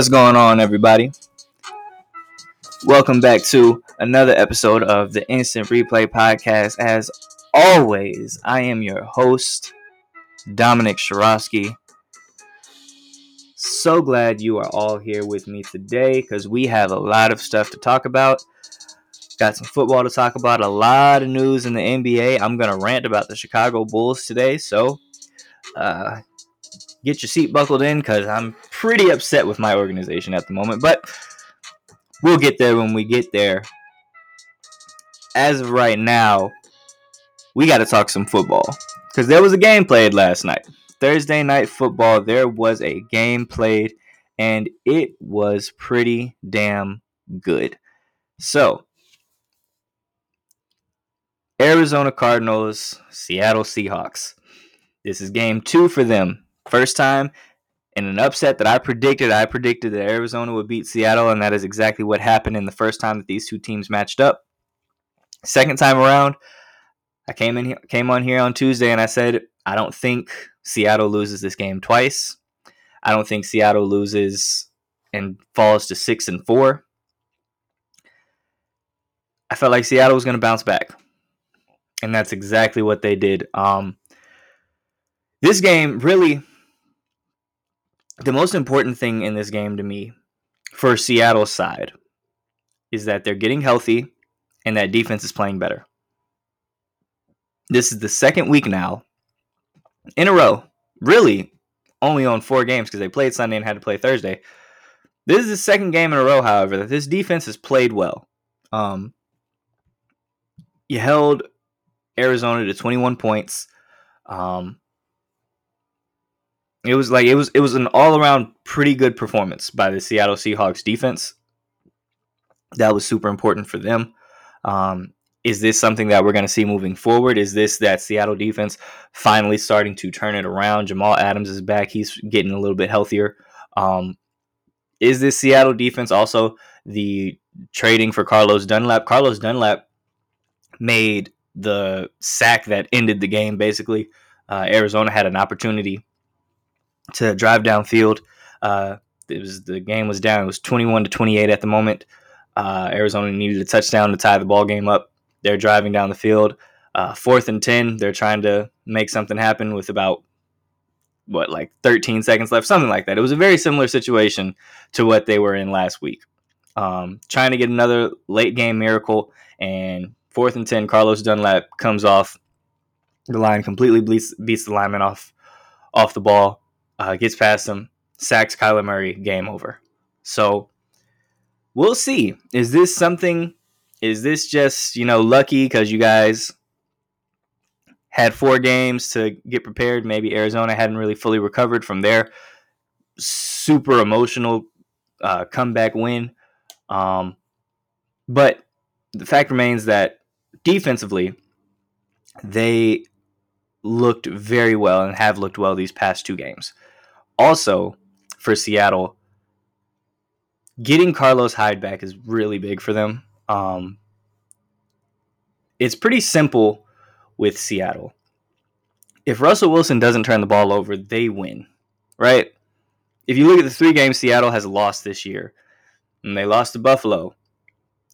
What's going on, everybody? Welcome back to another episode of the Instant Replay Podcast. As always, I am your host, Dominic Shirosky. So glad you are all here with me today because we have a lot of stuff to talk about. Got some football to talk about, a lot of news in the NBA. I'm going to rant about the Chicago Bulls today, so uh, get your seat buckled in because I'm pretty upset with my organization at the moment, but we'll get there when we get there. As of right now, we got to talk some football because there was a game played last night. Thursday night football, there was a game played and it was pretty damn good. So, Arizona Cardinals, Seattle Seahawks. This is game two for them. First time in an upset that I predicted. I predicted that Arizona would beat Seattle, and that is exactly what happened in the first time that these two teams matched up. Second time around, I came in came on here on Tuesday and I said I don't think Seattle loses this game twice. I don't think Seattle loses and falls to six and four. I felt like Seattle was going to bounce back, and that's exactly what they did. Um, this game really the most important thing in this game to me for Seattle's side is that they're getting healthy and that defense is playing better. This is the second week now in a row, really only on four games because they played Sunday and had to play Thursday. This is the second game in a row, however, that this defense has played well. Um, you held Arizona to 21 points. Um, it was like it was it was an all around pretty good performance by the Seattle Seahawks defense. That was super important for them. Um, is this something that we're going to see moving forward? Is this that Seattle defense finally starting to turn it around? Jamal Adams is back; he's getting a little bit healthier. Um, is this Seattle defense also the trading for Carlos Dunlap? Carlos Dunlap made the sack that ended the game. Basically, uh, Arizona had an opportunity to drive downfield. Uh, it was the game was down. It was 21 to 28 at the moment. Uh, Arizona needed a touchdown to tie the ball game up. They're driving down the field. Uh, fourth and 10. They're trying to make something happen with about what like 13 seconds left, something like that. It was a very similar situation to what they were in last week. Um, trying to get another late game miracle, and fourth and 10, Carlos Dunlap comes off the line, completely beats, beats the lineman off off the ball uh, gets past him, sacks Kyler Murray, game over. So we'll see. Is this something? Is this just you know lucky because you guys had four games to get prepared? Maybe Arizona hadn't really fully recovered from their super emotional uh, comeback win. Um, but the fact remains that defensively, they looked very well and have looked well these past two games also for Seattle, getting Carlos Hyde back is really big for them. Um, it's pretty simple with Seattle. If Russell Wilson doesn't turn the ball over, they win, right? If you look at the three games Seattle has lost this year, and they lost to Buffalo,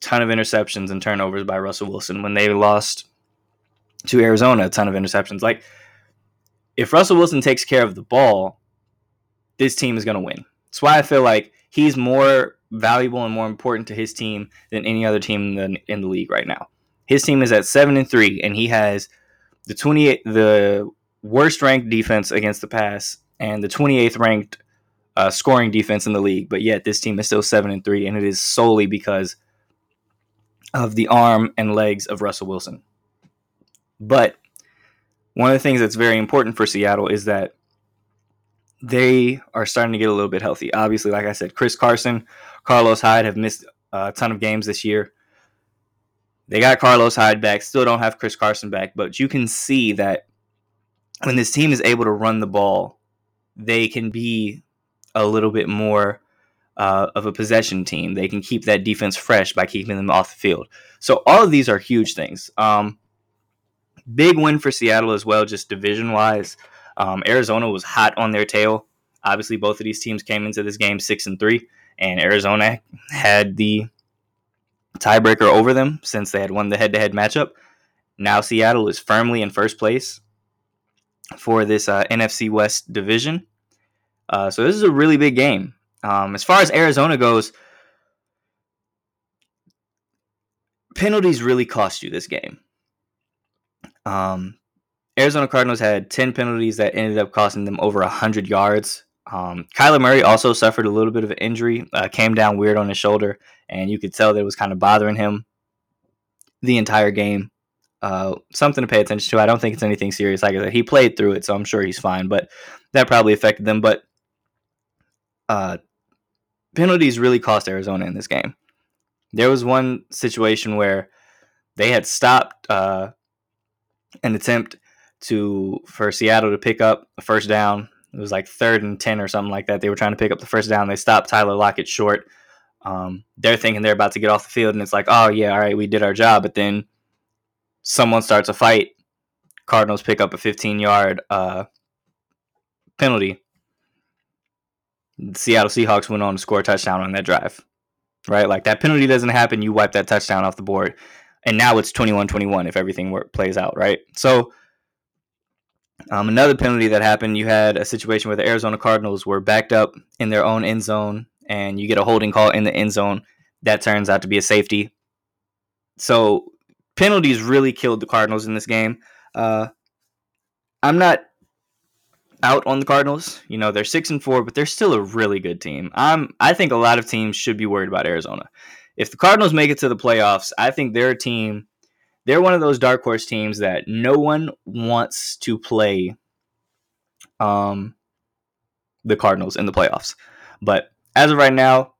ton of interceptions and turnovers by Russell Wilson. When they lost to Arizona, a ton of interceptions. Like, if Russell Wilson takes care of the ball, this team is going to win. That's why I feel like he's more valuable and more important to his team than any other team in the, in the league right now. His team is at seven and three, and he has the twenty eight the worst ranked defense against the pass and the twenty eighth ranked uh, scoring defense in the league. But yet this team is still seven and three, and it is solely because of the arm and legs of Russell Wilson. But one of the things that's very important for Seattle is that they are starting to get a little bit healthy. Obviously, like I said, Chris Carson, Carlos Hyde have missed a ton of games this year. They got Carlos Hyde back, still don't have Chris Carson back, but you can see that when this team is able to run the ball, they can be a little bit more uh, of a possession team. They can keep that defense fresh by keeping them off the field. So all of these are huge things. Um, big win for Seattle as well, just division wise. Um, Arizona was hot on their tail. Obviously, both of these teams came into this game six and three, and Arizona had the tiebreaker over them since they had won the head-to-head matchup. Now Seattle is firmly in first place for this uh, NFC West division. Uh, so this is a really big game. Um, as far as Arizona goes, penalties really cost you this game. Um, Arizona Cardinals had 10 penalties that ended up costing them over 100 yards. Um, Kyler Murray also suffered a little bit of an injury, uh, came down weird on his shoulder, and you could tell that it was kind of bothering him the entire game. Uh, something to pay attention to. I don't think it's anything serious. Like I said, he played through it, so I'm sure he's fine, but that probably affected them. But uh, penalties really cost Arizona in this game. There was one situation where they had stopped uh, an attempt to for Seattle to pick up a first down. It was like third and ten or something like that. They were trying to pick up the first down. They stopped Tyler Lockett short. Um, they're thinking they're about to get off the field, and it's like, oh yeah, all right, we did our job. But then someone starts a fight. Cardinals pick up a 15 yard uh, penalty. The Seattle Seahawks went on to score a touchdown on that drive. Right? Like that penalty doesn't happen, you wipe that touchdown off the board. And now it's 21 21 if everything work, plays out, right? So um, another penalty that happened, you had a situation where the Arizona Cardinals were backed up in their own end zone, and you get a holding call in the end zone. That turns out to be a safety. So penalties really killed the Cardinals in this game. Uh, I'm not out on the Cardinals. You know, they're six and four, but they're still a really good team. I'm I think a lot of teams should be worried about Arizona. If the Cardinals make it to the playoffs, I think they're a team they're one of those dark horse teams that no one wants to play um, the Cardinals in the playoffs. But as of right now,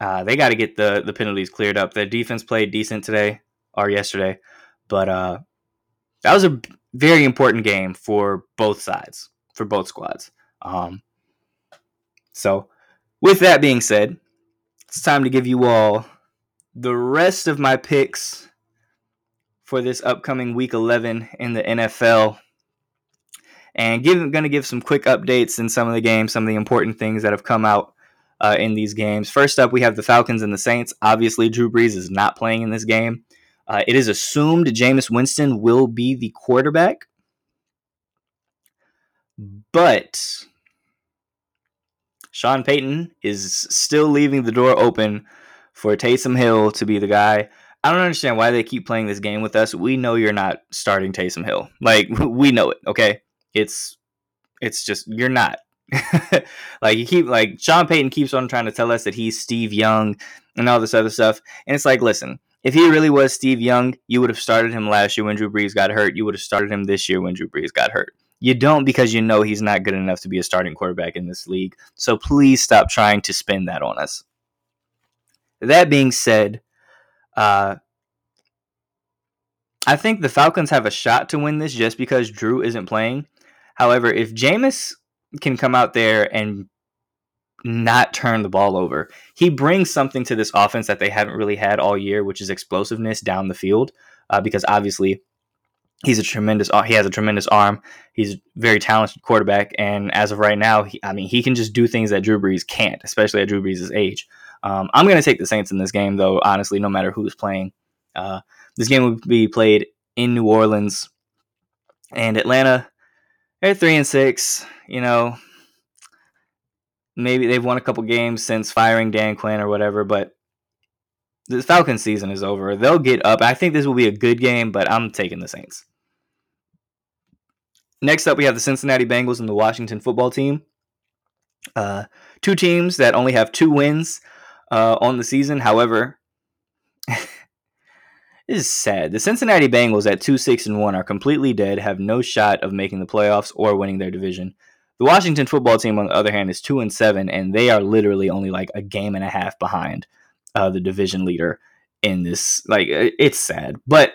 uh, they got to get the the penalties cleared up. Their defense played decent today or yesterday, but uh, that was a very important game for both sides, for both squads. Um, so, with that being said, it's time to give you all the rest of my picks for this upcoming week 11 in the NFL. And give, going to give some quick updates in some of the games, some of the important things that have come out uh, in these games. First up, we have the Falcons and the Saints. Obviously, Drew Brees is not playing in this game. Uh, it is assumed Jameis Winston will be the quarterback. But Sean Payton is still leaving the door open for Taysom Hill to be the guy. I don't understand why they keep playing this game with us. We know you're not starting Taysom Hill. Like we know it. Okay, it's it's just you're not. like you keep like Sean Payton keeps on trying to tell us that he's Steve Young and all this other stuff, and it's like, listen, if he really was Steve Young, you would have started him last year when Drew Brees got hurt. You would have started him this year when Drew Brees got hurt. You don't because you know he's not good enough to be a starting quarterback in this league. So please stop trying to spin that on us. That being said, uh, I think the Falcons have a shot to win this just because Drew isn't playing. However, if Jameis can come out there and not turn the ball over, he brings something to this offense that they haven't really had all year, which is explosiveness down the field. Uh, because obviously, he's a tremendous he has a tremendous arm. He's a very talented quarterback, and as of right now, he, I mean, he can just do things that Drew Brees can't, especially at Drew Brees' age. Um, I'm going to take the Saints in this game, though. Honestly, no matter who's playing, uh, this game will be played in New Orleans, and Atlanta. They're three and six. You know, maybe they've won a couple games since firing Dan Quinn or whatever, but the Falcons season is over. They'll get up. I think this will be a good game, but I'm taking the Saints. Next up, we have the Cincinnati Bengals and the Washington football team. Uh, two teams that only have two wins uh, on the season. However, this is sad. The Cincinnati Bengals at 2 6 and 1 are completely dead, have no shot of making the playoffs or winning their division. The Washington football team, on the other hand, is 2 and 7, and they are literally only like a game and a half behind uh, the division leader in this. Like, it's sad. But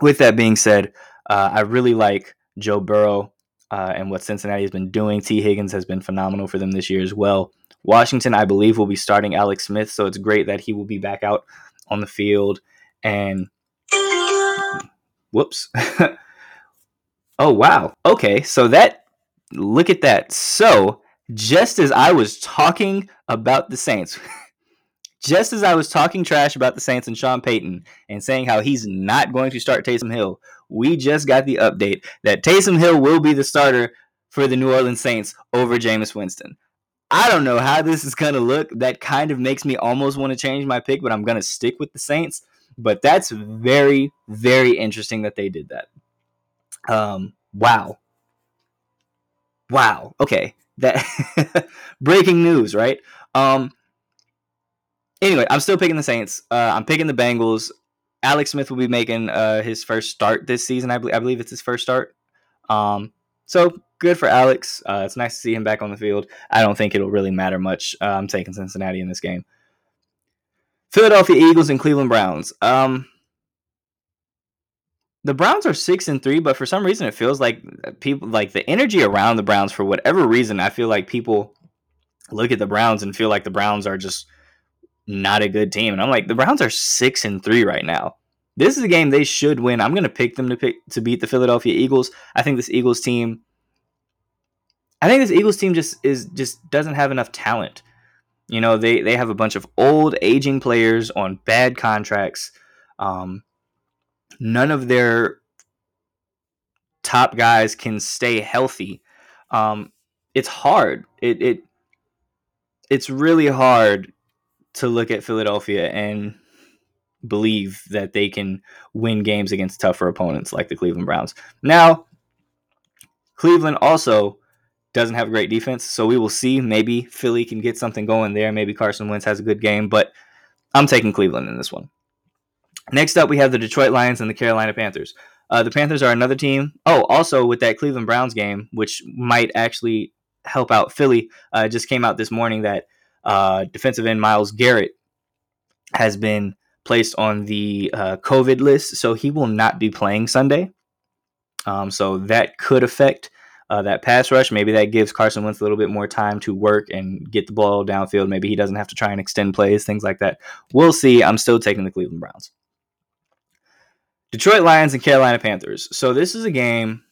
with that being said, uh, I really like Joe Burrow uh, and what Cincinnati has been doing. Tee Higgins has been phenomenal for them this year as well. Washington, I believe, will be starting Alex Smith, so it's great that he will be back out on the field. And whoops. oh, wow. Okay, so that, look at that. So just as I was talking about the Saints, just as I was talking trash about the Saints and Sean Payton and saying how he's not going to start Taysom Hill, we just got the update that Taysom Hill will be the starter for the New Orleans Saints over Jameis Winston. I don't know how this is going to look. That kind of makes me almost want to change my pick, but I'm going to stick with the Saints. But that's very, very interesting that they did that. Um, wow. Wow. Okay. That breaking news, right? Um, anyway, I'm still picking the Saints. Uh, I'm picking the Bengals. Alex Smith will be making uh, his first start this season. I, believe, I believe it's his first start. Um, so good for Alex. Uh, it's nice to see him back on the field. I don't think it'll really matter much. Uh, I'm taking Cincinnati in this game. Philadelphia Eagles and Cleveland Browns. Um, the Browns are six and three, but for some reason it feels like people like the energy around the Browns. For whatever reason, I feel like people look at the Browns and feel like the Browns are just not a good team. And I'm like, the Browns are six and three right now. This is a game they should win. I'm going to pick them to pick to beat the Philadelphia Eagles. I think this Eagles team. I think this Eagles team just is just doesn't have enough talent. You know, they they have a bunch of old, aging players on bad contracts. Um, none of their top guys can stay healthy. Um, it's hard. It it it's really hard to look at Philadelphia and believe that they can win games against tougher opponents like the Cleveland Browns. Now, Cleveland also doesn't have a great defense, so we will see. Maybe Philly can get something going there. Maybe Carson Wentz has a good game, but I'm taking Cleveland in this one. Next up, we have the Detroit Lions and the Carolina Panthers. Uh, the Panthers are another team. Oh, also with that Cleveland Browns game, which might actually help out Philly, uh, just came out this morning that uh, defensive end Myles Garrett has been placed on the uh, COVID list, so he will not be playing Sunday. Um, so that could affect uh, that pass rush. Maybe that gives Carson Wentz a little bit more time to work and get the ball downfield. Maybe he doesn't have to try and extend plays, things like that. We'll see. I'm still taking the Cleveland Browns. Detroit Lions and Carolina Panthers. So this is a game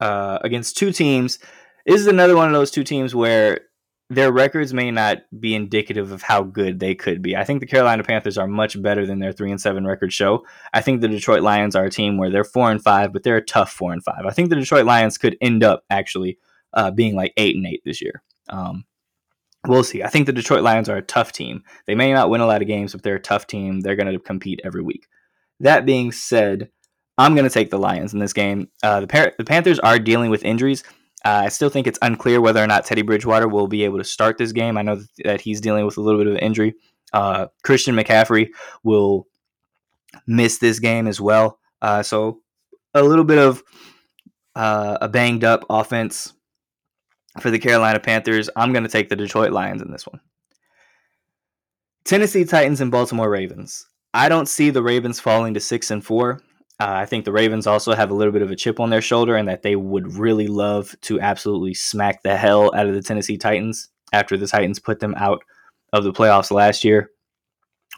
uh, against two teams. This is another one of those two teams where their records may not be indicative of how good they could be. I think the Carolina Panthers are much better than their three and seven record show. I think the Detroit Lions are a team where they're four and five, but they're a tough four and five. I think the Detroit Lions could end up actually uh, being like eight and eight this year. Um, we'll see. I think the Detroit Lions are a tough team. They may not win a lot of games, but they're a tough team. They're going to compete every week. That being said, I'm going to take the Lions in this game. Uh, the, Par- the Panthers are dealing with injuries. Uh, I still think it's unclear whether or not Teddy Bridgewater will be able to start this game. I know that, he's dealing with a little bit of an injury. Uh, Christian McCaffrey will miss this game as well. Uh, so a little bit of uh, a banged up offense for the Carolina Panthers. I'm going to take the Detroit Lions in this one. Tennessee Titans and Baltimore Ravens. I don't see the Ravens falling to six and four. Uh, I think the Ravens also have a little bit of a chip on their shoulder and that they would really love to absolutely smack the hell out of the Tennessee Titans after the Titans put them out of the playoffs last year.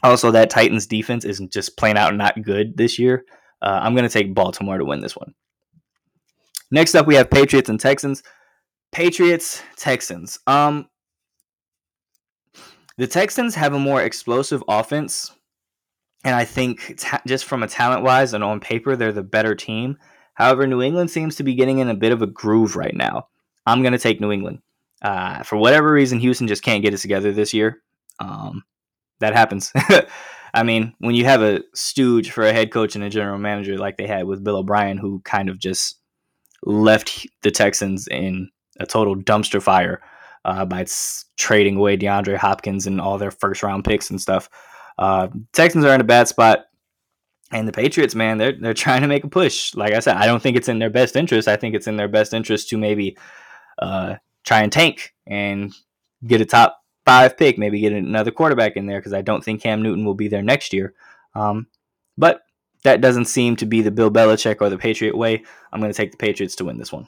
Also, that Titans defense isn't just plain out not good this year. Uh, I'm going to take Baltimore to win this one. Next up, we have Patriots and Texans. Patriots, Texans. Um, the Texans have a more explosive offense and I think ta- just from a talent wise and on paper, they're the better team. However, New England seems to be getting in a bit of a groove right now. I'm going to take New England. Uh, for whatever reason, Houston just can't get it together this year. Um, that happens. I mean, when you have a stooge for a head coach and a general manager like they had with Bill O'Brien, who kind of just left the Texans in a total dumpster fire uh, by trading away DeAndre Hopkins and all their first round picks and stuff. Uh, Texans are in a bad spot, and the Patriots, man, they're they're trying to make a push. Like I said, I don't think it's in their best interest. I think it's in their best interest to maybe uh, try and tank and get a top five pick, maybe get another quarterback in there because I don't think Cam Newton will be there next year. Um, but that doesn't seem to be the Bill Belichick or the Patriot way. I'm going to take the Patriots to win this one.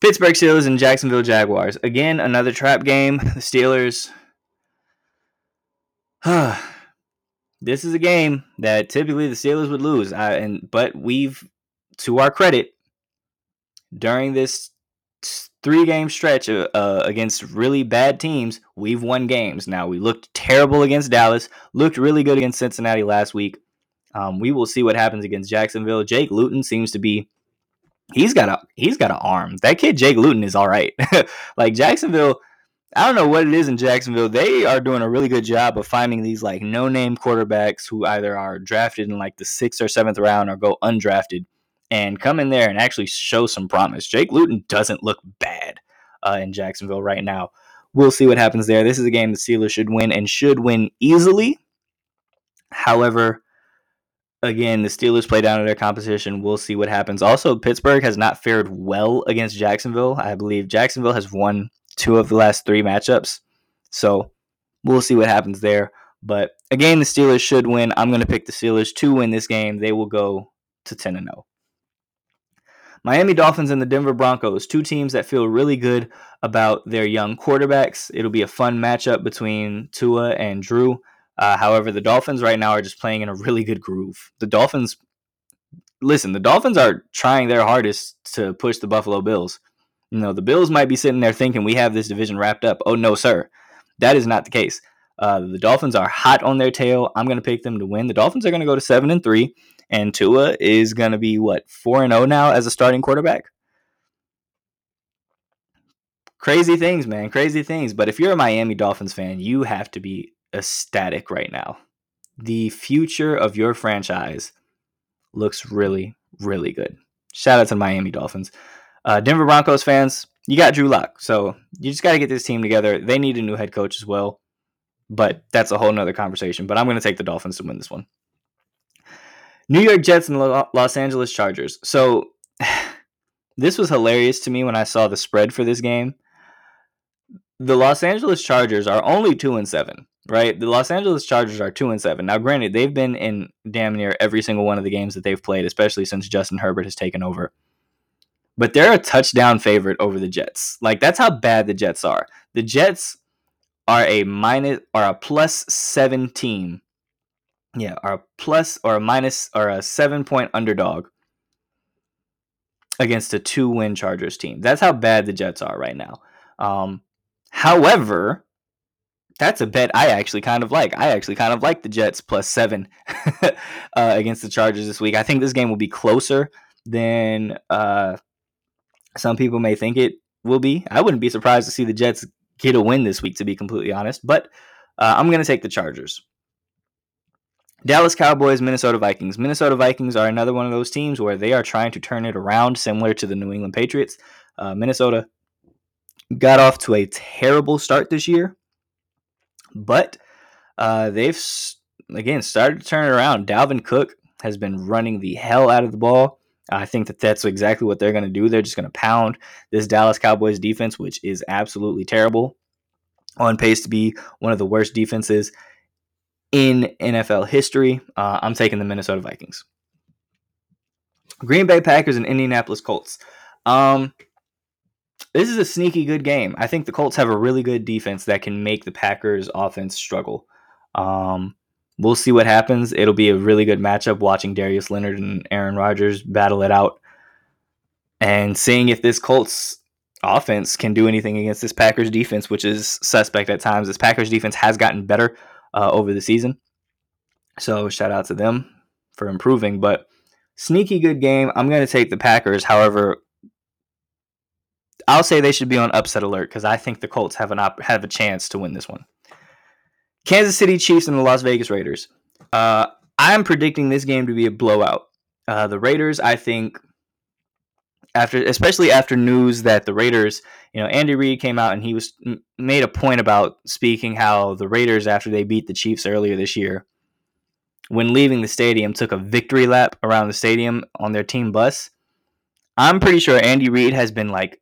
Pittsburgh Steelers and Jacksonville Jaguars. Again, another trap game. The Steelers this is a game that typically the Steelers would lose. I, and but we've, to our credit, during this three game stretch uh, uh, against really bad teams, we've won games. Now, we looked terrible against Dallas, looked really good against Cincinnati last week. Um, we will see what happens against Jacksonville. Jake Luton seems to be he's got a he's got an arm. That kid Jake Luton is all right. like Jacksonville, I don't know what it is in Jacksonville. They are doing a really good job of finding these like no name quarterbacks who either are drafted in like the sixth or seventh round or go undrafted and come in there and actually show some promise. Jake Luton doesn't look bad uh, in Jacksonville right now. We'll see what happens there. This is a game the Steelers should win and should win easily. However, again, the Steelers play down to their competition. We'll see what happens. Also, Pittsburgh has not fared well against Jacksonville. I believe Jacksonville has won two of the last three matchups. So we'll see what happens there. But again, the Steelers should win. I'm going to pick the Steelers to win this game. They will go to 10 and 0. Miami Dolphins and the Denver Broncos, two teams that feel really good about their young quarterbacks. It'll be a fun matchup between Tua and Drew. Uh, however, the Dolphins right now are just playing in a really good groove. The Dolphins, listen, the Dolphins are trying their hardest to push the Buffalo Bills. You know, the Bills might be sitting there thinking we have this division wrapped up. Oh, no, sir. That is not the case. Uh, the Dolphins are hot on their tail. I'm going to pick them to win. The Dolphins are going to go to 7 and 3, and Tua is going to be, what, 4 and 0 now as a starting quarterback? Crazy things, man. Crazy things. But if you're a Miami Dolphins fan, you have to be ecstatic right now. The future of your franchise looks really, really good. Shout out to Miami Dolphins. Uh, Denver Broncos fans, you got Drew Lock, so you just got to get this team together. They need a new head coach as well, but that's a whole nother conversation. But I'm going to take the Dolphins to win this one. New York Jets and Los Angeles Chargers. So this was hilarious to me when I saw the spread for this game. The Los Angeles Chargers are only two and seven right? The Los Angeles Chargers are two and seven. Now, granted, they've been in damn near every single one of the games that they've played, especially since Justin Herbert has taken over. But they're a touchdown favorite over the Jets. Like that's how bad the Jets are. The Jets are a minus or a plus seven team. Yeah, are a plus or a minus or a seven point underdog against a two win Chargers team. That's how bad the Jets are right now. Um, however, that's a bet I actually kind of like. I actually kind of like the Jets plus seven uh, against the Chargers this week. I think this game will be closer than uh, some people may think it will be. I wouldn't be surprised to see the Jets get a win this week, to be completely honest. But uh, I'm going to take the Chargers. Dallas Cowboys, Minnesota Vikings. Minnesota Vikings are another one of those teams where they are trying to turn it around, similar to the New England Patriots. Uh, Minnesota got off to a terrible start this year but uh, they've again started to turn it around. Dalvin Cook has been running the hell out of the ball. I think that that's exactly what they're going to do. They're just going to pound this Dallas Cowboys defense, which is absolutely terrible, on pace to be one of the worst defenses in NFL history. Uh, I'm taking the Minnesota Vikings. Green Bay Packers and Indianapolis Colts. Um, this is a sneaky good game. I think the Colts have a really good defense that can make the Packers offense struggle. Um, we'll see what happens. It'll be a really good matchup watching Darius Leonard and Aaron Rodgers battle it out and seeing if this Colts offense can do anything against this Packers defense, which is suspect at times. This Packers defense has gotten better uh, over the season. So shout out to them for improving, but sneaky good game. I'm going to take the Packers. However, I'll say they should be on upset alert because I think the Colts have an op- have a chance to win this one. Kansas City Chiefs and the Las Vegas Raiders. Uh, I'm predicting this game to be a blowout. Uh, the Raiders, I think, after especially after news that the Raiders, you know, Andy Reid came out and he was made a point about speaking how the Raiders, after they beat the Chiefs earlier this year, when leaving the stadium, took a victory lap around the stadium on their team bus. I'm pretty sure Andy Reid has been like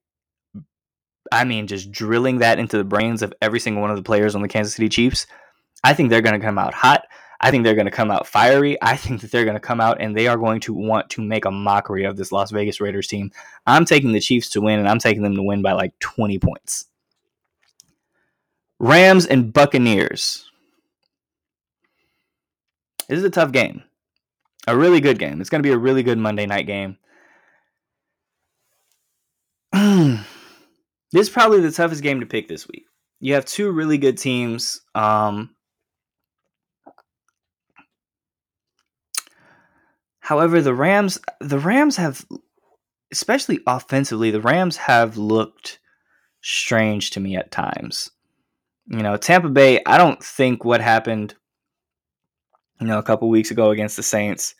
I mean, just drilling that into the brains of every single one of the players on the Kansas City Chiefs, I think they're going to come out hot. I think they're going to come out fiery. I think that they're going to come out and they are going to want to make a mockery of this Las Vegas Raiders team. I'm taking the Chiefs to win, and I'm taking them to win by like 20 points. Rams and Buccaneers. This is a tough game. A really good game. It's going to be a really good Monday night game. this is probably the toughest game to pick this week. You have two really good teams. Um, however, the Rams, the Rams have, especially offensively, the Rams have looked strange to me at times. You know, Tampa Bay, I don't think what happened, you know, a couple weeks ago against the Saints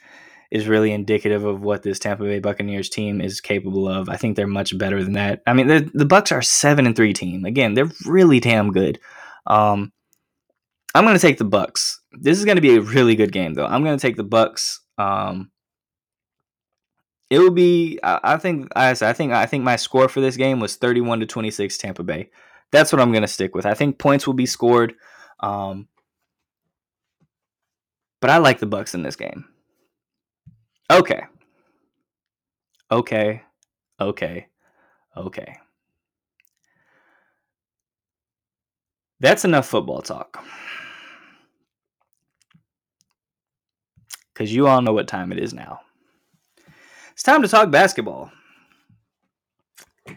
is really indicative of what this Tampa Bay Buccaneers team is capable of. I think they're much better than that. I mean, the, the Bucs are seven and three team. Again, they're really damn good. Um, I'm going to take the Bucs. This is going to be a really good game, though. I'm going to take the Bucs. Um, it will be. I, I think. I, I think. I think my score for this game was 31 to 26, Tampa Bay. That's what I'm going to stick with. I think points will be scored. Um, but I like the Bucs in this game. Okay. Okay. Okay. Okay. That's enough football talk. Because you all know what time it is now. It's time to talk basketball. it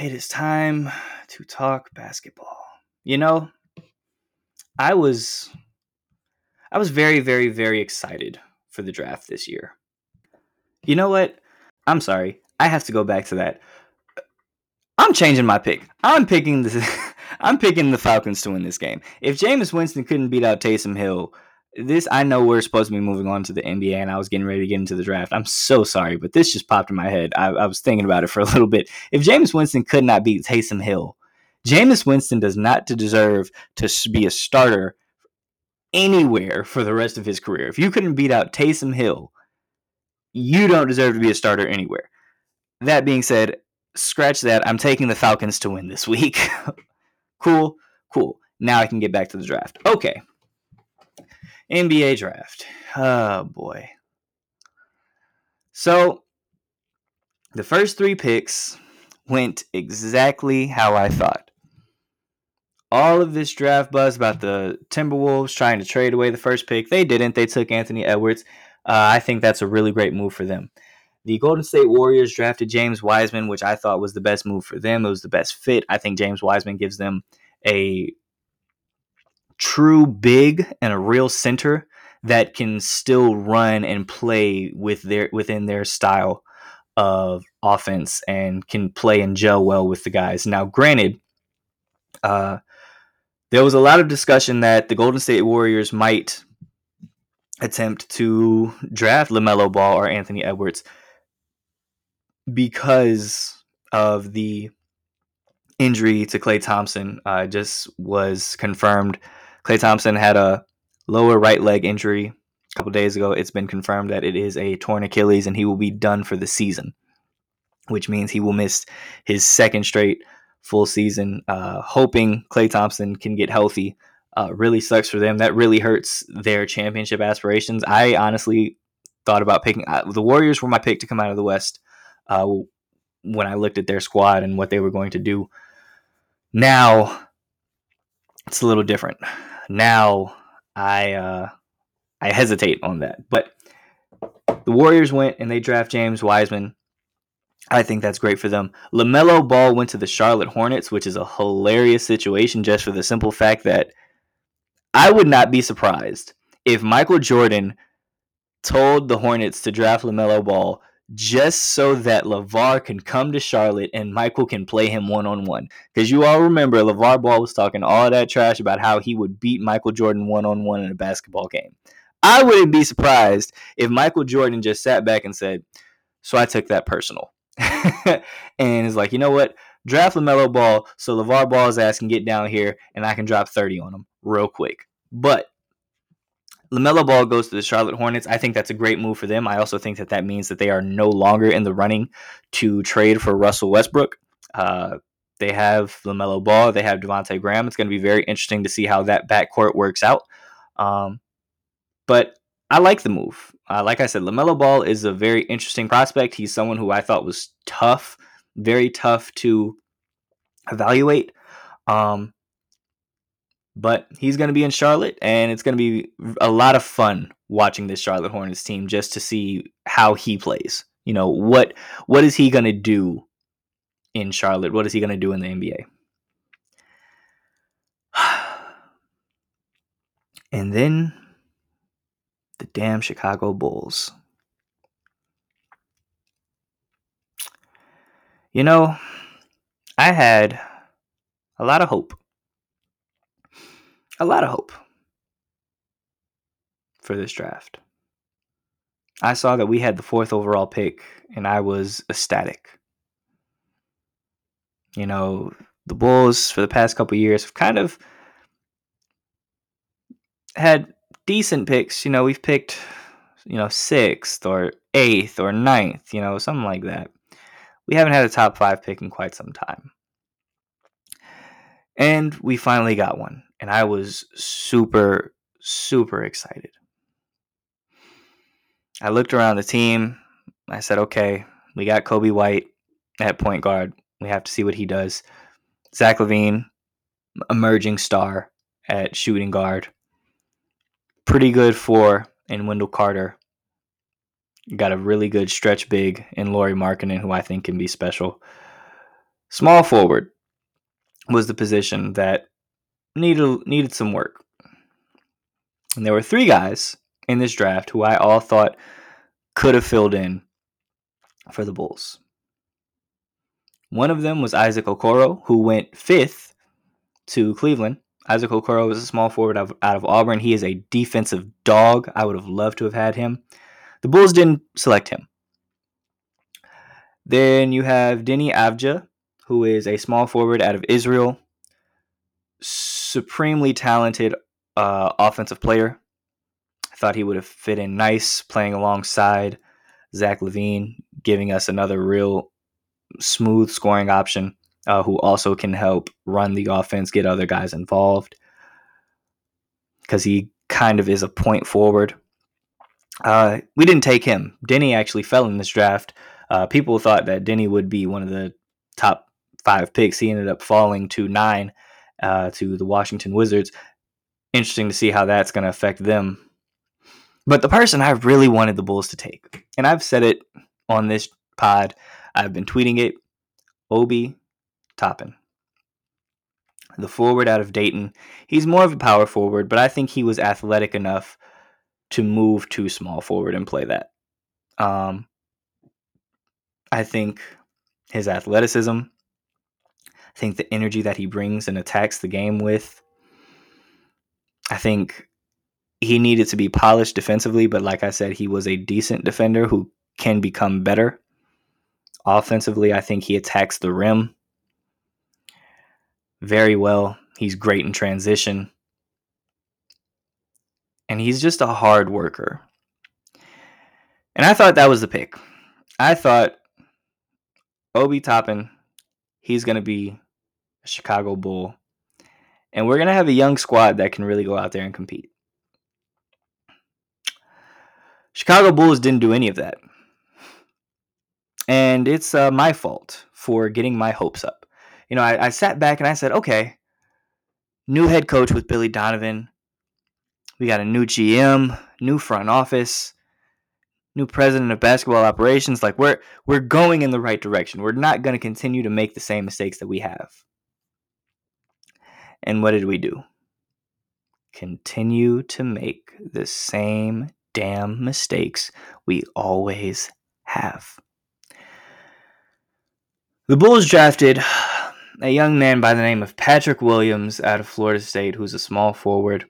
is time to talk basketball. You know, I was I was very very very excited for the draft this year. You know what? I'm sorry. I have to go back to that. I'm changing my pick. I'm picking the I'm picking the Falcons to win this game. If Jameis Winston couldn't beat out Taysom Hill, this I know we're supposed to be moving on to the NBA, and I was getting ready to get into the draft. I'm so sorry, but this just popped in my head. I, I was thinking about it for a little bit. If Jameis Winston could not beat Taysom Hill, Jameis Winston does not deserve to be a starter anywhere for the rest of his career. If you couldn't beat out Taysom Hill, you don't deserve to be a starter anywhere. That being said, scratch that. I'm taking the Falcons to win this week. cool, cool. Now I can get back to the draft. Okay. NBA draft. Oh boy. So the first three picks went exactly how I thought all of this draft buzz about the Timberwolves trying to trade away the first pick. They didn't. They took Anthony Edwards. Uh, I think that's a really great move for them. The Golden State Warriors drafted James Wiseman, which I thought was the best move for them. It was the best fit. I think James Wiseman gives them a true big and a real center that can still run and play with their within their style of offense and can play and gel well with the guys. Now, granted, uh, there was a lot of discussion that the Golden State Warriors might attempt to draft LaMelo Ball or Anthony Edwards because of the injury to Klay Thompson. Uh, just was confirmed. Klay Thompson had a lower right leg injury a couple days ago. It's been confirmed that it is a torn Achilles and he will be done for the season, which means he will miss his second straight full season. Uh, hoping Klay Thompson can get healthy uh, really sucks for them. That really hurts their championship aspirations. I honestly thought about picking uh, the Warriors were my pick to come out of the West uh, when I looked at their squad and what they were going to do. Now it's a little different. Now I uh, I hesitate on that, but the Warriors went and they draft James Wiseman I think that's great for them. LaMelo Ball went to the Charlotte Hornets, which is a hilarious situation just for the simple fact that I would not be surprised if Michael Jordan told the Hornets to draft LaMelo Ball just so that LaVar can come to Charlotte and Michael can play him one on one. Because you all remember LaVar Ball was talking all that trash about how he would beat Michael Jordan one on one in a basketball game. I wouldn't be surprised if Michael Jordan just sat back and said, So I took that personal. and it's like, you know what? Draft LaMelo Ball so LaVar Ball's ass can get down here and I can drop 30 on him real quick. But LaMelo Ball goes to the Charlotte Hornets. I think that's a great move for them. I also think that that means that they are no longer in the running to trade for Russell Westbrook. Uh, they have LaMelo Ball, they have Devonte Graham. It's going to be very interesting to see how that backcourt works out. Um, but I like the move. Uh, like I said, LaMelo Ball is a very interesting prospect. He's someone who I thought was tough, very tough to evaluate. Um, but he's going to be in Charlotte, and it's going to be a lot of fun watching this Charlotte Hornets team just to see how he plays. You know what what is he going to do in Charlotte? What is he going to do in the NBA? and then the damn Chicago Bulls. You know, I had a lot of hope. A lot of hope for this draft. I saw that we had the fourth overall pick, and I was ecstatic. You know, the Bulls for the past couple years have kind of had decent picks. You know, we've picked, you know, sixth or eighth or ninth, you know, something like that. We haven't had a top five pick in quite some time. And we finally got one. And I was super, super excited. I looked around the team. I said, okay, we got Coby White at point guard. We have to see what he does. Zach LaVine, emerging star at shooting guard. Pretty good for and Wendell Carter. Got a really good stretch big in Lauri Markkanen, who I think can be special. Small forward was the position that needed needed some work. And there were three guys in this draft who I all thought could have filled in for the Bulls. One of them was Isaac Okoro, who went fifth to Cleveland. Isaac Okoro was a small forward out of, out of Auburn. He is a defensive dog. I would have loved to have had him. The Bulls didn't select him. Then you have Deni Avdija, who is a small forward out of Israel. Supremely talented uh, offensive player. I thought he would have fit in nice playing alongside Zach LaVine, giving us another real smooth scoring option uh, who also can help run the offense, get other guys involved. Because he kind of is a point forward. Uh, we didn't take him. Deni actually fell in this draft. Uh, people thought that Deni would be one of the top five picks. He ended up falling to nine uh, to the Washington Wizards. Interesting to see how that's going to affect them. But the person I really wanted the Bulls to take, and I've said it on this pod, I've been tweeting it. Obi Toppin, the forward out of Dayton. He's more of a power forward, but I think he was athletic enough to move to small forward and play that. Um, I think his athleticism, I think the energy that he brings and attacks the game with. I think he needed to be polished defensively, but like I said, he was a decent defender who can become better. Offensively, I think he attacks the rim very well. He's great in transition. And he's just a hard worker. And I thought that was the pick. I thought Obi Toppin, he's going to be Chicago Bull. And we're going to have a young squad that can really go out there and compete. Chicago Bulls didn't do any of that. And it's uh, my fault for getting my hopes up. You know, I, I sat back and I said, okay, new head coach with Billy Donovan. We got a new GM, new front office, new president of basketball operations. Like we're we're going in the right direction. We're not going to continue to make the same mistakes that we have. And what did we do? Continue to make the same damn mistakes we always have. The Bulls drafted a young man by the name of Patrick Williams out of Florida State, who's a small forward.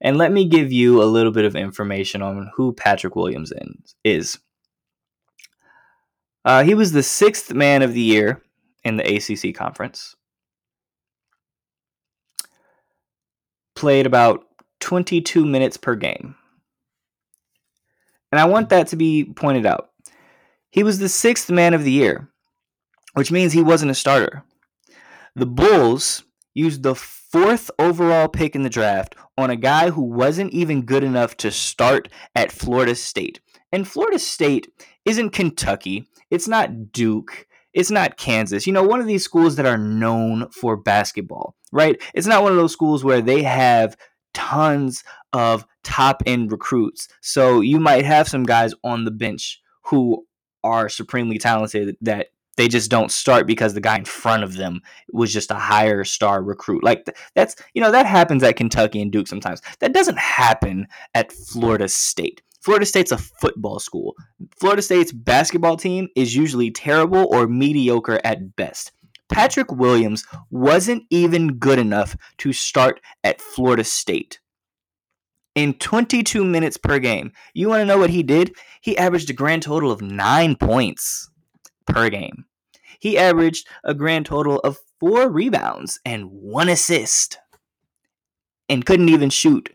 And let me give you a little bit of information on who Patrick Williams is. Uh, he was the sixth man of the year in the ACC conference. Played about 22 minutes per game. And I want that to be pointed out. He was the sixth man of the year which means he wasn't a starter. The Bulls used the fourth overall pick in the draft on a guy who wasn't even good enough to start at Florida State. And Florida State isn't Kentucky, it's not Duke, it's not Kansas. You know, one of these schools that are known for basketball, right? It's not one of those schools where they have tons of top end recruits. So you might have some guys on the bench who are supremely talented that They just don't start because the guy in front of them was just a higher star recruit. Like that's you know that happens at Kentucky and Duke sometimes. That doesn't happen at Florida State. Florida State's a football school. Florida State's basketball team is usually terrible or mediocre at best. Patrick Williams wasn't even good enough to start at Florida State. In 22 minutes per game, you want to know what he did? He averaged a grand total of nine points per game. He averaged a grand total of four rebounds and one assist and couldn't even shoot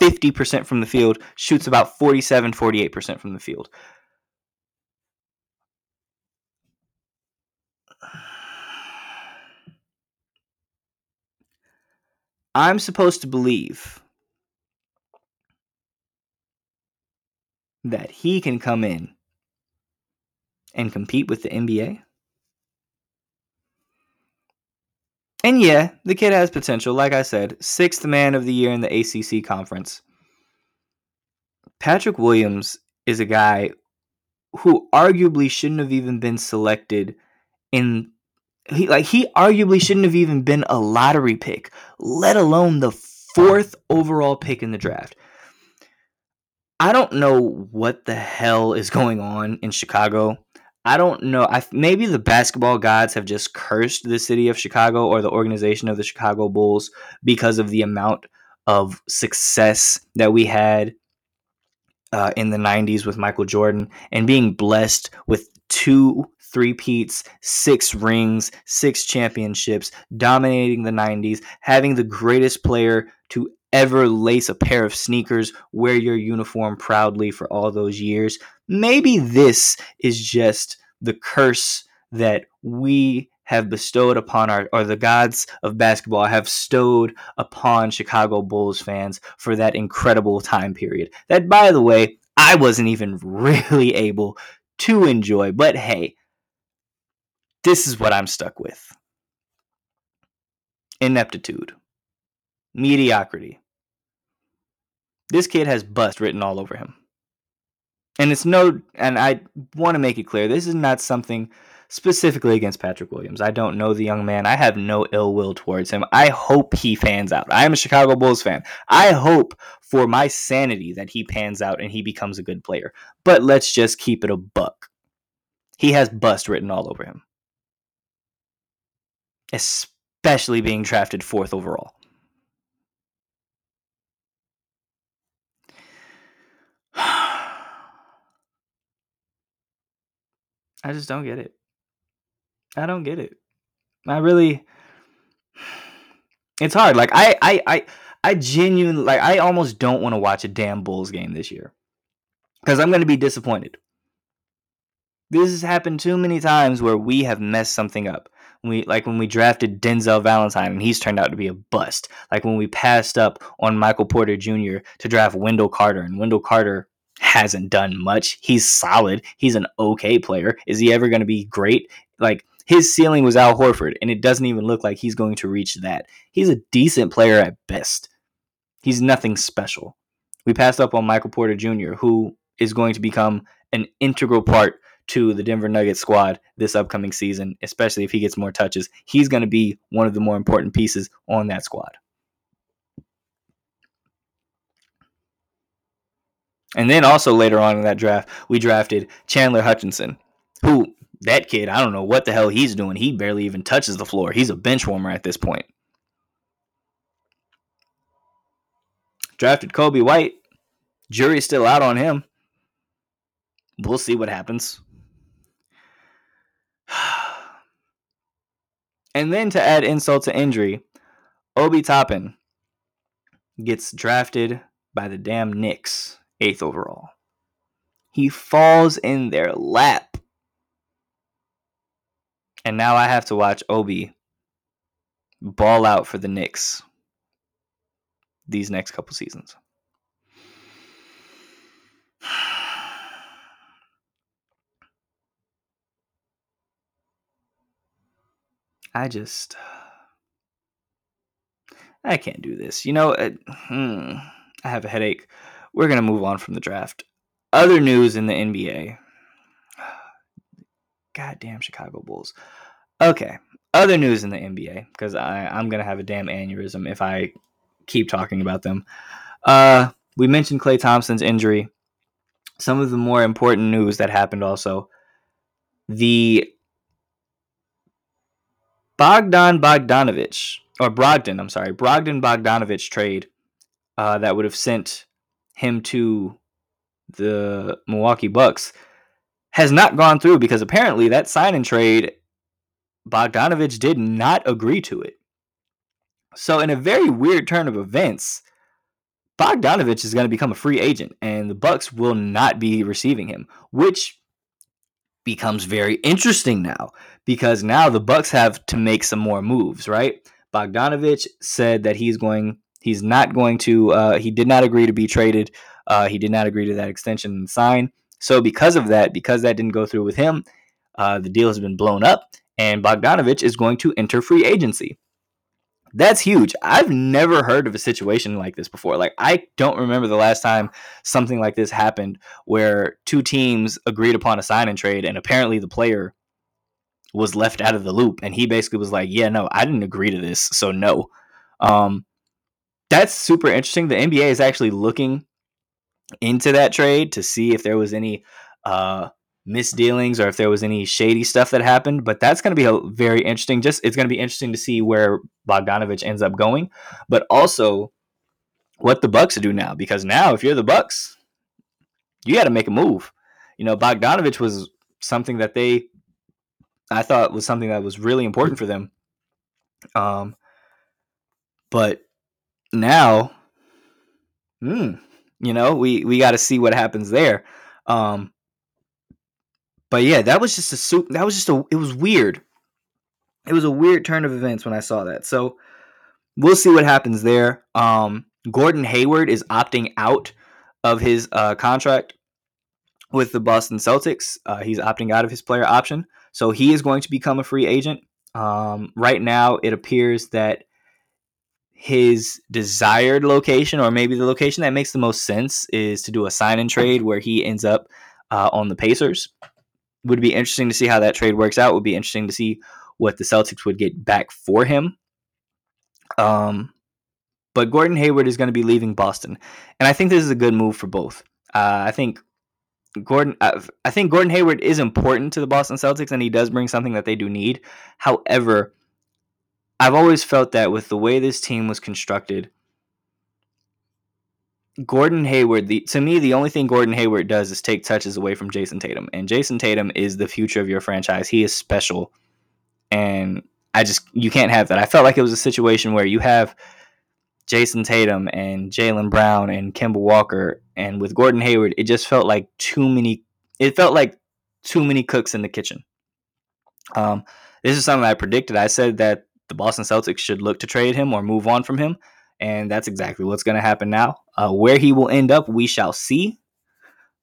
50% from the field, shoots about 47, 48% from the field. I'm supposed to believe that he can come in and compete with the NBA? And yeah, the kid has potential. Like I said, sixth man of the year in the ACC conference. Patrick Williams is a guy who arguably shouldn't have even been selected in he like he arguably shouldn't have even been a lottery pick, let alone the fourth overall pick in the draft. I don't know what the hell is going on in Chicago. I don't know. I maybe the basketball gods have just cursed the city of Chicago or the organization of the Chicago Bulls because of the amount of success that we had uh, in the 90s with Michael Jordan and being blessed with two three-peats, six rings, six championships, dominating the 90s, having the greatest player to ever lace a pair of sneakers, wear your uniform proudly for all those years. Maybe this is just the curse that we have bestowed upon our, or the gods of basketball have bestowed upon Chicago Bulls fans for that incredible time period. That, by the way, I wasn't even really able to enjoy. But hey, this is what I'm stuck with ineptitude mediocrity. This kid has bust written all over him. And it's no, and I want to make it clear this is not something specifically against Patrick Williams. I don't know the young man. I have no ill will towards him. I hope he fans out. I am a Chicago Bulls fan. I hope for my sanity that he pans out and he becomes a good player. But let's just keep it a buck. He has bust written all over him, especially being drafted fourth overall. I just don't get it. I don't get it. I really it's hard. Like I I I I genuinely like I almost don't want to watch a damn Bulls game this year. Cuz I'm going to be disappointed. This has happened too many times where we have messed something up. We like when we drafted Denzel Valentine and he's turned out to be a bust. Like when we passed up on Michael Porter Jr. to draft Wendell Carter and Wendell Carter hasn't done much. He's solid. He's an okay player. Is he ever going to be great? Like his ceiling was Al Horford, and it doesn't even look like he's going to reach that. He's a decent player at best. He's nothing special. We passed up on Michael Porter Jr., who is going to become an integral part to the Denver Nuggets squad this upcoming season, especially if he gets more touches. He's going to be one of the more important pieces on that squad. And then also later on in that draft, we drafted Chandler Hutchison, who that kid, I don't know what the hell he's doing. He barely even touches the floor. He's a bench warmer at this point. Drafted Coby White. Jury's still out on him. We'll see what happens. And then to add insult to injury, Obi Toppin gets drafted by the damn Knicks eighth overall. He falls in their lap. And now I have to watch Obi ball out for the Knicks these next couple seasons. I just I can't do this. You know, uh, hmm, I have a headache we're going to move on from the draft. Other news in the NBA. goddamn Chicago Bulls. Okay, other news in the NBA because I'm gonna have a damn aneurysm if I keep talking about them. Uh, we mentioned Klay Thompson's injury. Some of the more important news that happened also. The Bogdan Bogdanovich or Brogdon, I'm sorry, Brogdon Bogdanovich trade uh, that would have sent him to the Milwaukee Bucks has not gone through because apparently that sign and trade Bogdanovich did not agree to it. So in a very weird turn of events, Bogdanovich is going to become a free agent and the Bucks will not be receiving him, which becomes very interesting now because now the Bucks have to make some more moves, right? Bogdanovich said that he's going he's not going to uh, he did not agree to be traded. Uh, he did not agree to that extension and sign. So because of that, because that didn't go through with him, uh, the deal has been blown up and Bogdanovich is going to enter free agency. That's huge. I've never heard of a situation like this before. Like I don't remember the last time something like this happened where two teams agreed upon a sign and trade and apparently the player was left out of the loop and he basically was like, "Yeah, no, I didn't agree to this, so no." Um that's super interesting. The NBA is actually looking into that trade to see if there was any uh misdealings or if there was any shady stuff that happened. But that's going to be a very interesting. Just it's going to be interesting to see where Bogdanovich ends up going, but also what the Bucks do now. Because now, if you're the Bucks, you got to make a move. You know, Bogdanovich was something that they, I thought was something that was really important for them. Um, but now, hmm, you know, we we got to see what happens there. Um, but yeah, that was just a soup. That was just a. It was weird. It was a weird turn of events when I saw that. So we'll see what happens there. Um, Gordon Hayward is opting out of his uh, contract with the Boston Celtics. Uh, he's opting out of his player option, so he is going to become a free agent. Um, right now, it appears that his desired location, or maybe the location that makes the most sense, is to do a sign and trade where he ends up uh, on the Pacers would be interesting to see how that trade works out. Would be interesting to see what the Celtics would get back for him. Um, but Gordon Hayward is going to be leaving Boston, and I think this is a good move for both. Uh, I think Gordon, uh, I think Gordon Hayward is important to the Boston Celtics, and he does bring something that they do need. However, I've always felt that with the way this team was constructed, Gordon Hayward, the to me, the only thing Gordon Hayward does is take touches away from Jayson Tatum. And Jayson Tatum is the future of your franchise. He is special. And I just you can't have that. I felt like it was a situation where you have Jayson Tatum and Jaylen Brown and Kemba Walker and with Gordon Hayward, it just felt like too many it felt like too many cooks in the kitchen. Um, this is something I predicted. I said that the Boston Celtics should look to trade him or move on from him and that's exactly what's going to happen now. Uh, where he will end up, we shall see.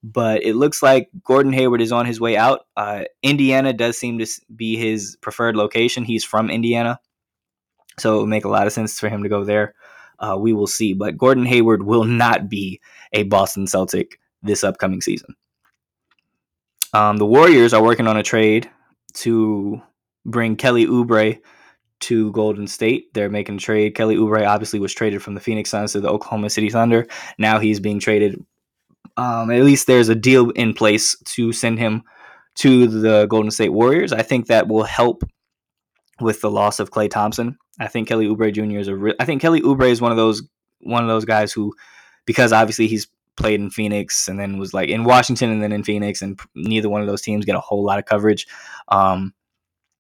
But it looks like Gordon Hayward is on his way out. Uh, Indiana does seem to be his preferred location. He's from Indiana, so it would make a lot of sense for him to go there. Uh, we will see. But Gordon Hayward will not be a Boston Celtic this upcoming season. Um, the Warriors are working on a trade to bring Kelly Oubre to Golden State. They're making a trade. Kelly Oubre obviously was traded from the Phoenix Suns to the Oklahoma City Thunder. Now he's being traded. Um, at least there's a deal in place to send him to the Golden State Warriors. I think that will help with the loss of Klay Thompson. I think Kelly Oubre Jr. is a. Re- I think Kelly Oubre is one of those one of those guys who, because obviously he's played in Phoenix and then was like in Washington and then in Phoenix, and neither one of those teams get a whole lot of coverage. Um,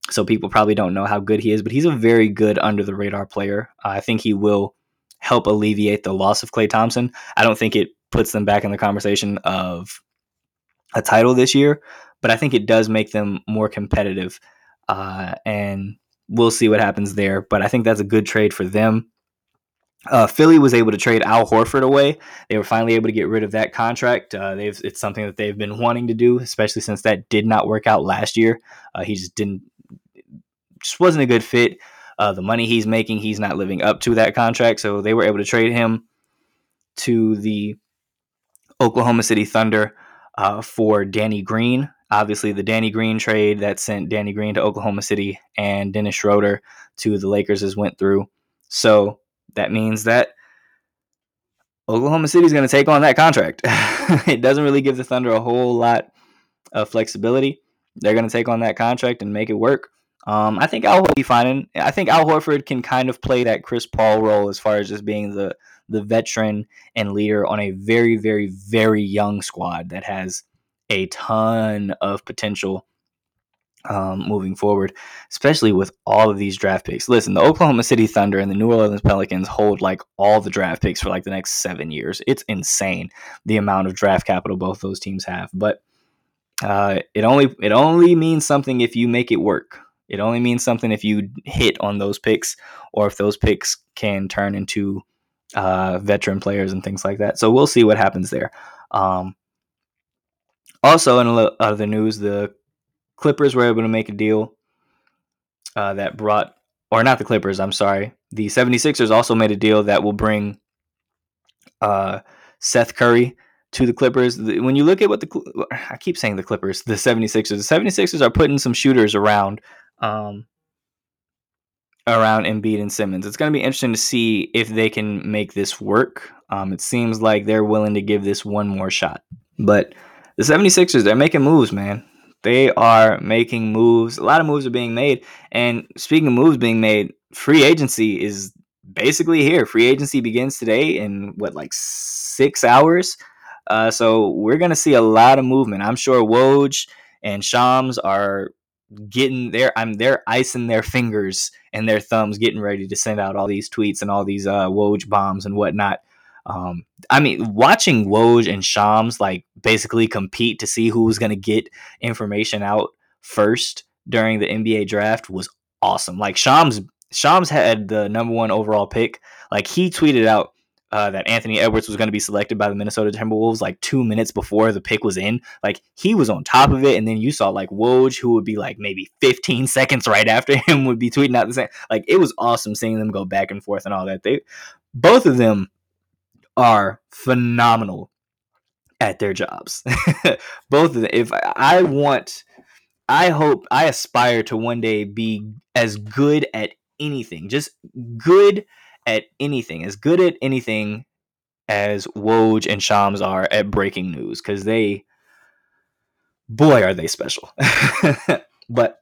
so people probably don't know how good he is, but he's a very good under the radar player. Uh, I think he will help alleviate the loss of Klay Thompson. I don't think it puts them back in the conversation of a title this year, but I think it does make them more competitive. Uh, and we'll see what happens there. But I think that's a good trade for them. Uh, Philly was able to trade Al Horford away. They were finally able to get rid of that contract. Uh, they've it's something that they've been wanting to do, especially since that did not work out last year. Uh, he just didn't just wasn't a good fit. Uh, the money he's making, he's not living up to that contract. So they were able to trade him to the Oklahoma City Thunder uh, for Danny Green. obviously the Danny Green trade that sent Danny Green to Oklahoma City and Dennis Schroeder to the Lakers has went through. So that means that Oklahoma City is going to take on that contract. it doesn't really give the Thunder a whole lot of flexibility. They're going to take on that contract and make it work. Um, I think Al will be fine. I think Al Horford can kind of play that Chris Paul role as far as just being the the veteran and leader on a very, very, very young squad that has a ton of potential um, moving forward, especially with all of these draft picks. Listen, the Oklahoma City Thunder and the New Orleans Pelicans hold like all the draft picks for like the next seven years. It's insane the amount of draft capital both those teams have. But uh, it only it only means something if you make it work. It only means something if you hit on those picks or if those picks can turn into uh, veteran players and things like that. So we'll see what happens there. Um, also, in other news, the Clippers were able to make a deal uh, that brought, or not the Clippers, I'm sorry. The 76ers also made a deal that will bring uh, Seth Curry to the Clippers. When you look at what the, I keep saying the Clippers, the 76ers, the 76ers are putting some shooters around um, around Embiid and Simmons. It's going to be interesting to see if they can make this work. Um, it seems like they're willing to give this one more shot. But the 76ers, they're making moves, man. They are making moves. A lot of moves are being made. And speaking of moves being made, free agency is basically here. Free agency begins today in what, like six hours? Uh, so we're going to see a lot of movement. I'm sure Woj and Shams are getting there. I'm they're icing their fingers and their thumbs, getting ready to send out all these tweets and all these uh, Woj bombs and whatnot. Um, I mean, watching Woj and Shams like basically compete to see who was going to get information out first during the NBA draft was awesome. Like Shams, Shams had the number one overall pick. Like he tweeted out uh, that Anthony Edwards was going to be selected by the Minnesota Timberwolves like two minutes before the pick was in. Like he was on top of it, and then you saw like Woj, who would be like maybe 15 seconds right after him, would be tweeting out the same. Like it was awesome seeing them go back and forth and all that. They both of them are phenomenal at their jobs. both of them. If I want, I hope, I aspire to one day be as good at anything, just good at anything, as good at anything as Woj and Shams are at breaking news, because they, boy, are they special. but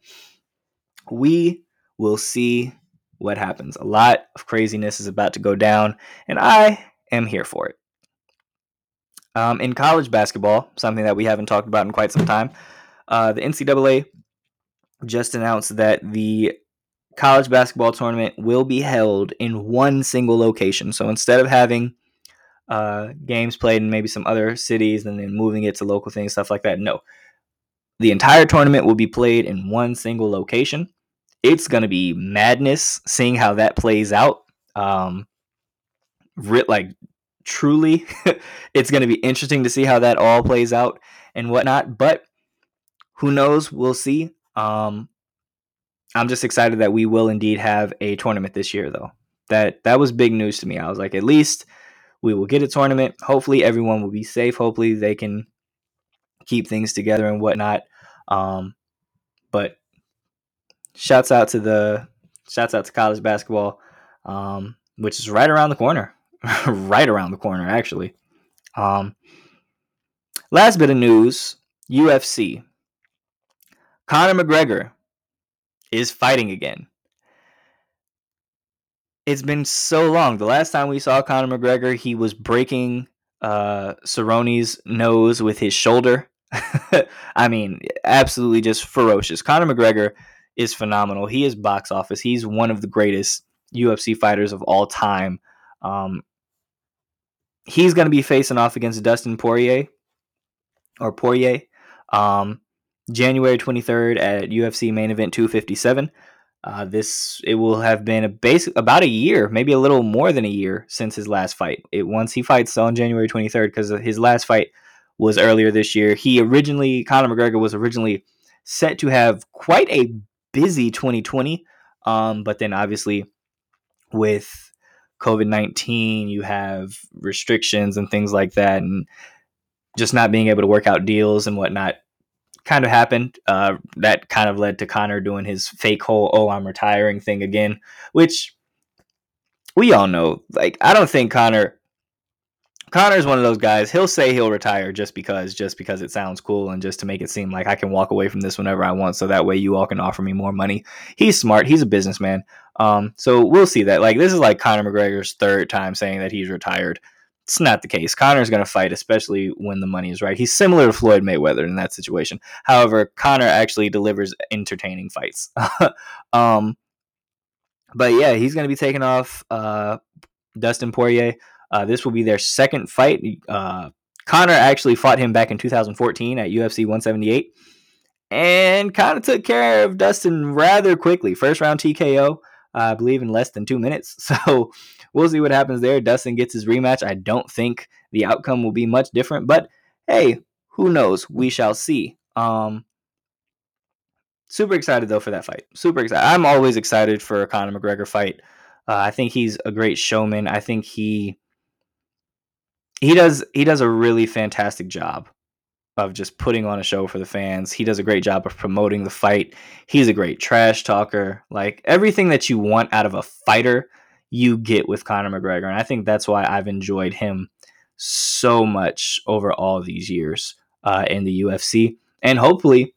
we will see what happens. A lot of craziness is about to go down, and I am here for it. Um, in college basketball, something that we haven't talked about in quite some time, uh, the NCAA just announced that the college basketball tournament will be held in one single location. So instead of having uh, games played in maybe some other cities and then moving it to local things, stuff like that, no. The entire tournament will be played in one single location. It's going to be madness seeing how that plays out. Um, like truly, it's going to be interesting to see how that all plays out and whatnot. But who knows? We'll see. Um, I'm just excited that we will indeed have a tournament this year, though. That that was big news to me. I was like, at least we will get a tournament. Hopefully, everyone will be safe. Hopefully, they can keep things together and whatnot. Um, but shouts out to the shouts out to college basketball, um, which is right around the corner, right around the corner, actually. Um, last bit of news: UFC. Conor McGregor is fighting again. It's been so long. The last time we saw Conor McGregor, he was breaking uh, Cerrone's nose with his shoulder. I mean, absolutely just ferocious. Conor McGregor is phenomenal. He is box office. He's one of the greatest UFC fighters of all time. Um, he's going to be facing off against Dustin Poirier or Poirier. Um, January 23rd at UFC main event 257. Uh, this it will have been a basic about a year, maybe a little more than a year since his last fight. It once he fights on January 23rd because his last fight was earlier this year. He originally Conor McGregor was originally set to have quite a busy 2020, um, but then obviously with COVID 19, you have restrictions and things like that, and just not being able to work out deals and whatnot kind of happened. Uh, that kind of led to Conor doing his fake whole "oh I'm retiring" thing again, which we all know. Like I don't think Conor. Conor's one of those guys. He'll say he'll retire just because, just because it sounds cool, and just to make it seem like I can walk away from this whenever I want, so that way you all can offer me more money. He's smart. He's a businessman. Um, so we'll see that. Like this is like Conor McGregor's third time saying that he's retired. It's not the case. Conor's going to fight, especially when the money is right. He's similar to Floyd Mayweather in that situation. However, Conor actually delivers entertaining fights. um, but yeah, he's going to be taking off uh, Dustin Poirier. Uh, this will be their second fight. Uh, Conor actually fought him back in 2014 at UFC 178 and kind of took care of Dustin rather quickly. First round TKO, I believe, in less than two minutes. So we'll see what happens there. Dustin gets his rematch. I don't think the outcome will be much different, but hey, who knows? We shall see. Um, super excited though for that fight. Super excited. I'm always excited for a Conor McGregor fight. Uh, I think he's a great showman. I think he he does he does a really fantastic job of just putting on a show for the fans. He does a great job of promoting the fight. He's a great trash talker. Like everything that you want out of a fighter, you get with Conor McGregor. And I think that's why I've enjoyed him so much over all these years uh, in the UFC. And hopefully,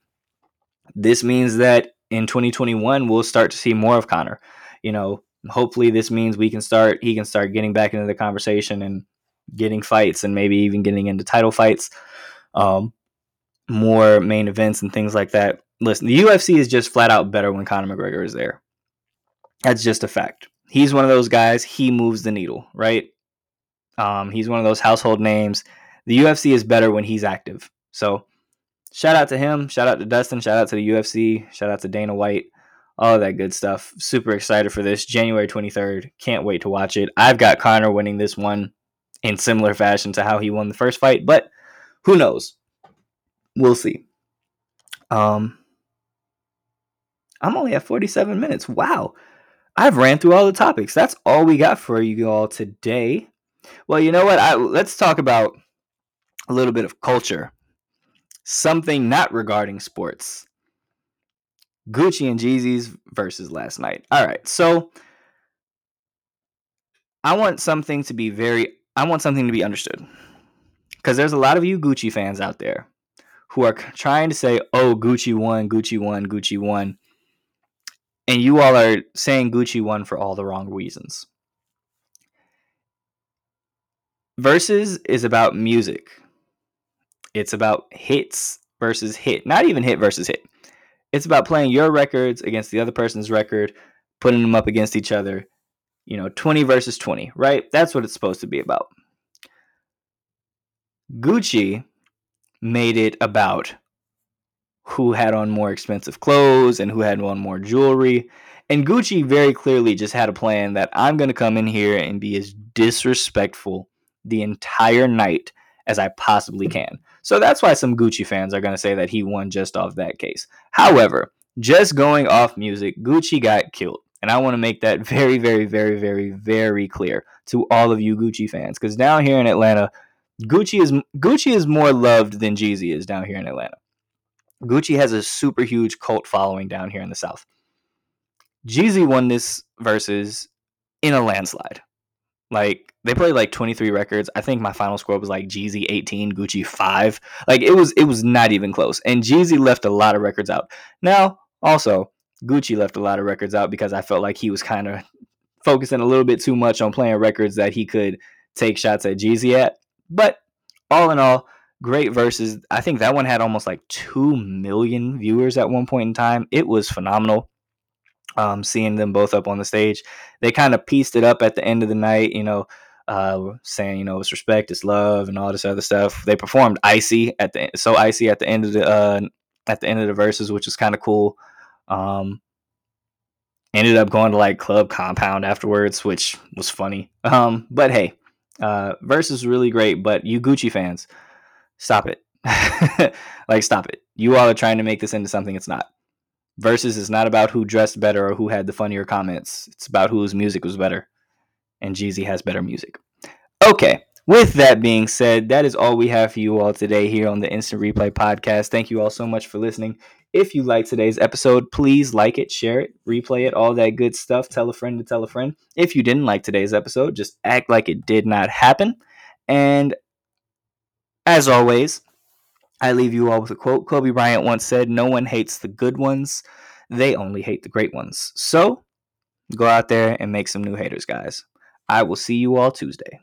this means that in 2021, we'll start to see more of Conor. You know, hopefully, this means we can start, he can start getting back into the conversation and getting fights and maybe even getting into title fights, um, more main events and things like that. Listen, the UFC is just flat out better when Conor McGregor is there. That's just a fact. He's one of those guys. He moves the needle, right? Um, he's one of those household names. The UFC is better when he's active. So, shout out to him. Shout out to Dustin. Shout out to the UFC. Shout out to Dana White. All that good stuff. Super excited for this. January 23rd. Can't wait to watch it. I've got Conor winning this one in similar fashion to how he won the first fight, but who knows? We'll see. Um, I'm only at 47 minutes. Wow. I've ran through all the topics. That's all we got for you all today. Well, you know what? I, let's talk about a little bit of culture. Something not regarding sports. Gucci and Jeezy's Verzuz last night. All right. So I want something to be very I want something to be understood. Because there's a lot of you Gucci fans out there who are trying to say, oh, Gucci won, Gucci won, Gucci won. And you all are saying Gucci won for all the wrong reasons. Verzuz is about music. It's about hits versus hit. Not even hit versus hit. It's about playing your records against the other person's record, putting them up against each other, you know, 20 versus 20, right? That's what it's supposed to be about. Gucci made it about who had on more expensive clothes and who had on more jewelry. And Gucci very clearly just had a plan that I'm going to come in here and be as disrespectful the entire night as I possibly can. So that's why some Gucci fans are going to say that he won just off that case. However, just going off music, Gucci got killed. And I want to make that very, very, very, very, very clear to all of you Gucci fans. Because down here in Atlanta, Gucci is Gucci is more loved than Jeezy is down here in Atlanta. Gucci has a super huge cult following down here in the South. Jeezy won this Verzuz in a landslide. Like they played like 23 records. I think my final score was like Jeezy 18, Gucci 5. Like it was it was not even close. And Jeezy left a lot of records out. Now, also, Gucci left a lot of records out because I felt like he was kind of focusing a little bit too much on playing records that he could take shots at Jeezy at. But all in all, great Verzuz. I think that one had almost like 2 million viewers at one point in time. It was phenomenal. Um, seeing them both up on the stage, they kind of pieced it up at the end of the night, you know, uh, saying, you know, it's respect, it's love, and all this other stuff. They performed icy at the so icy at the end of the uh, at the end of the Verzuz, which is kind of cool. Um, ended up going to like Club Compound afterwards, which was funny. Um, but hey, uh, Verzuz really great. But you Gucci fans, stop it. like, stop it. You all are trying to make this into something it's not. Verzuz is not about who dressed better or who had the funnier comments. It's about whose music was better. And Jeezy has better music. Okay, with that being said, that is all we have for you all today here on the Instant Replay Podcast. Thank you all so much for listening. If you like today's episode, please like it, share it, replay it, all that good stuff. Tell a friend to tell a friend. If you didn't like today's episode, just act like it did not happen. And as always, I leave you all with a quote. Kobe Bryant once said, No one hates the good ones, they only hate the great ones. So go out there and make some new haters, guys. I will see you all Tuesday.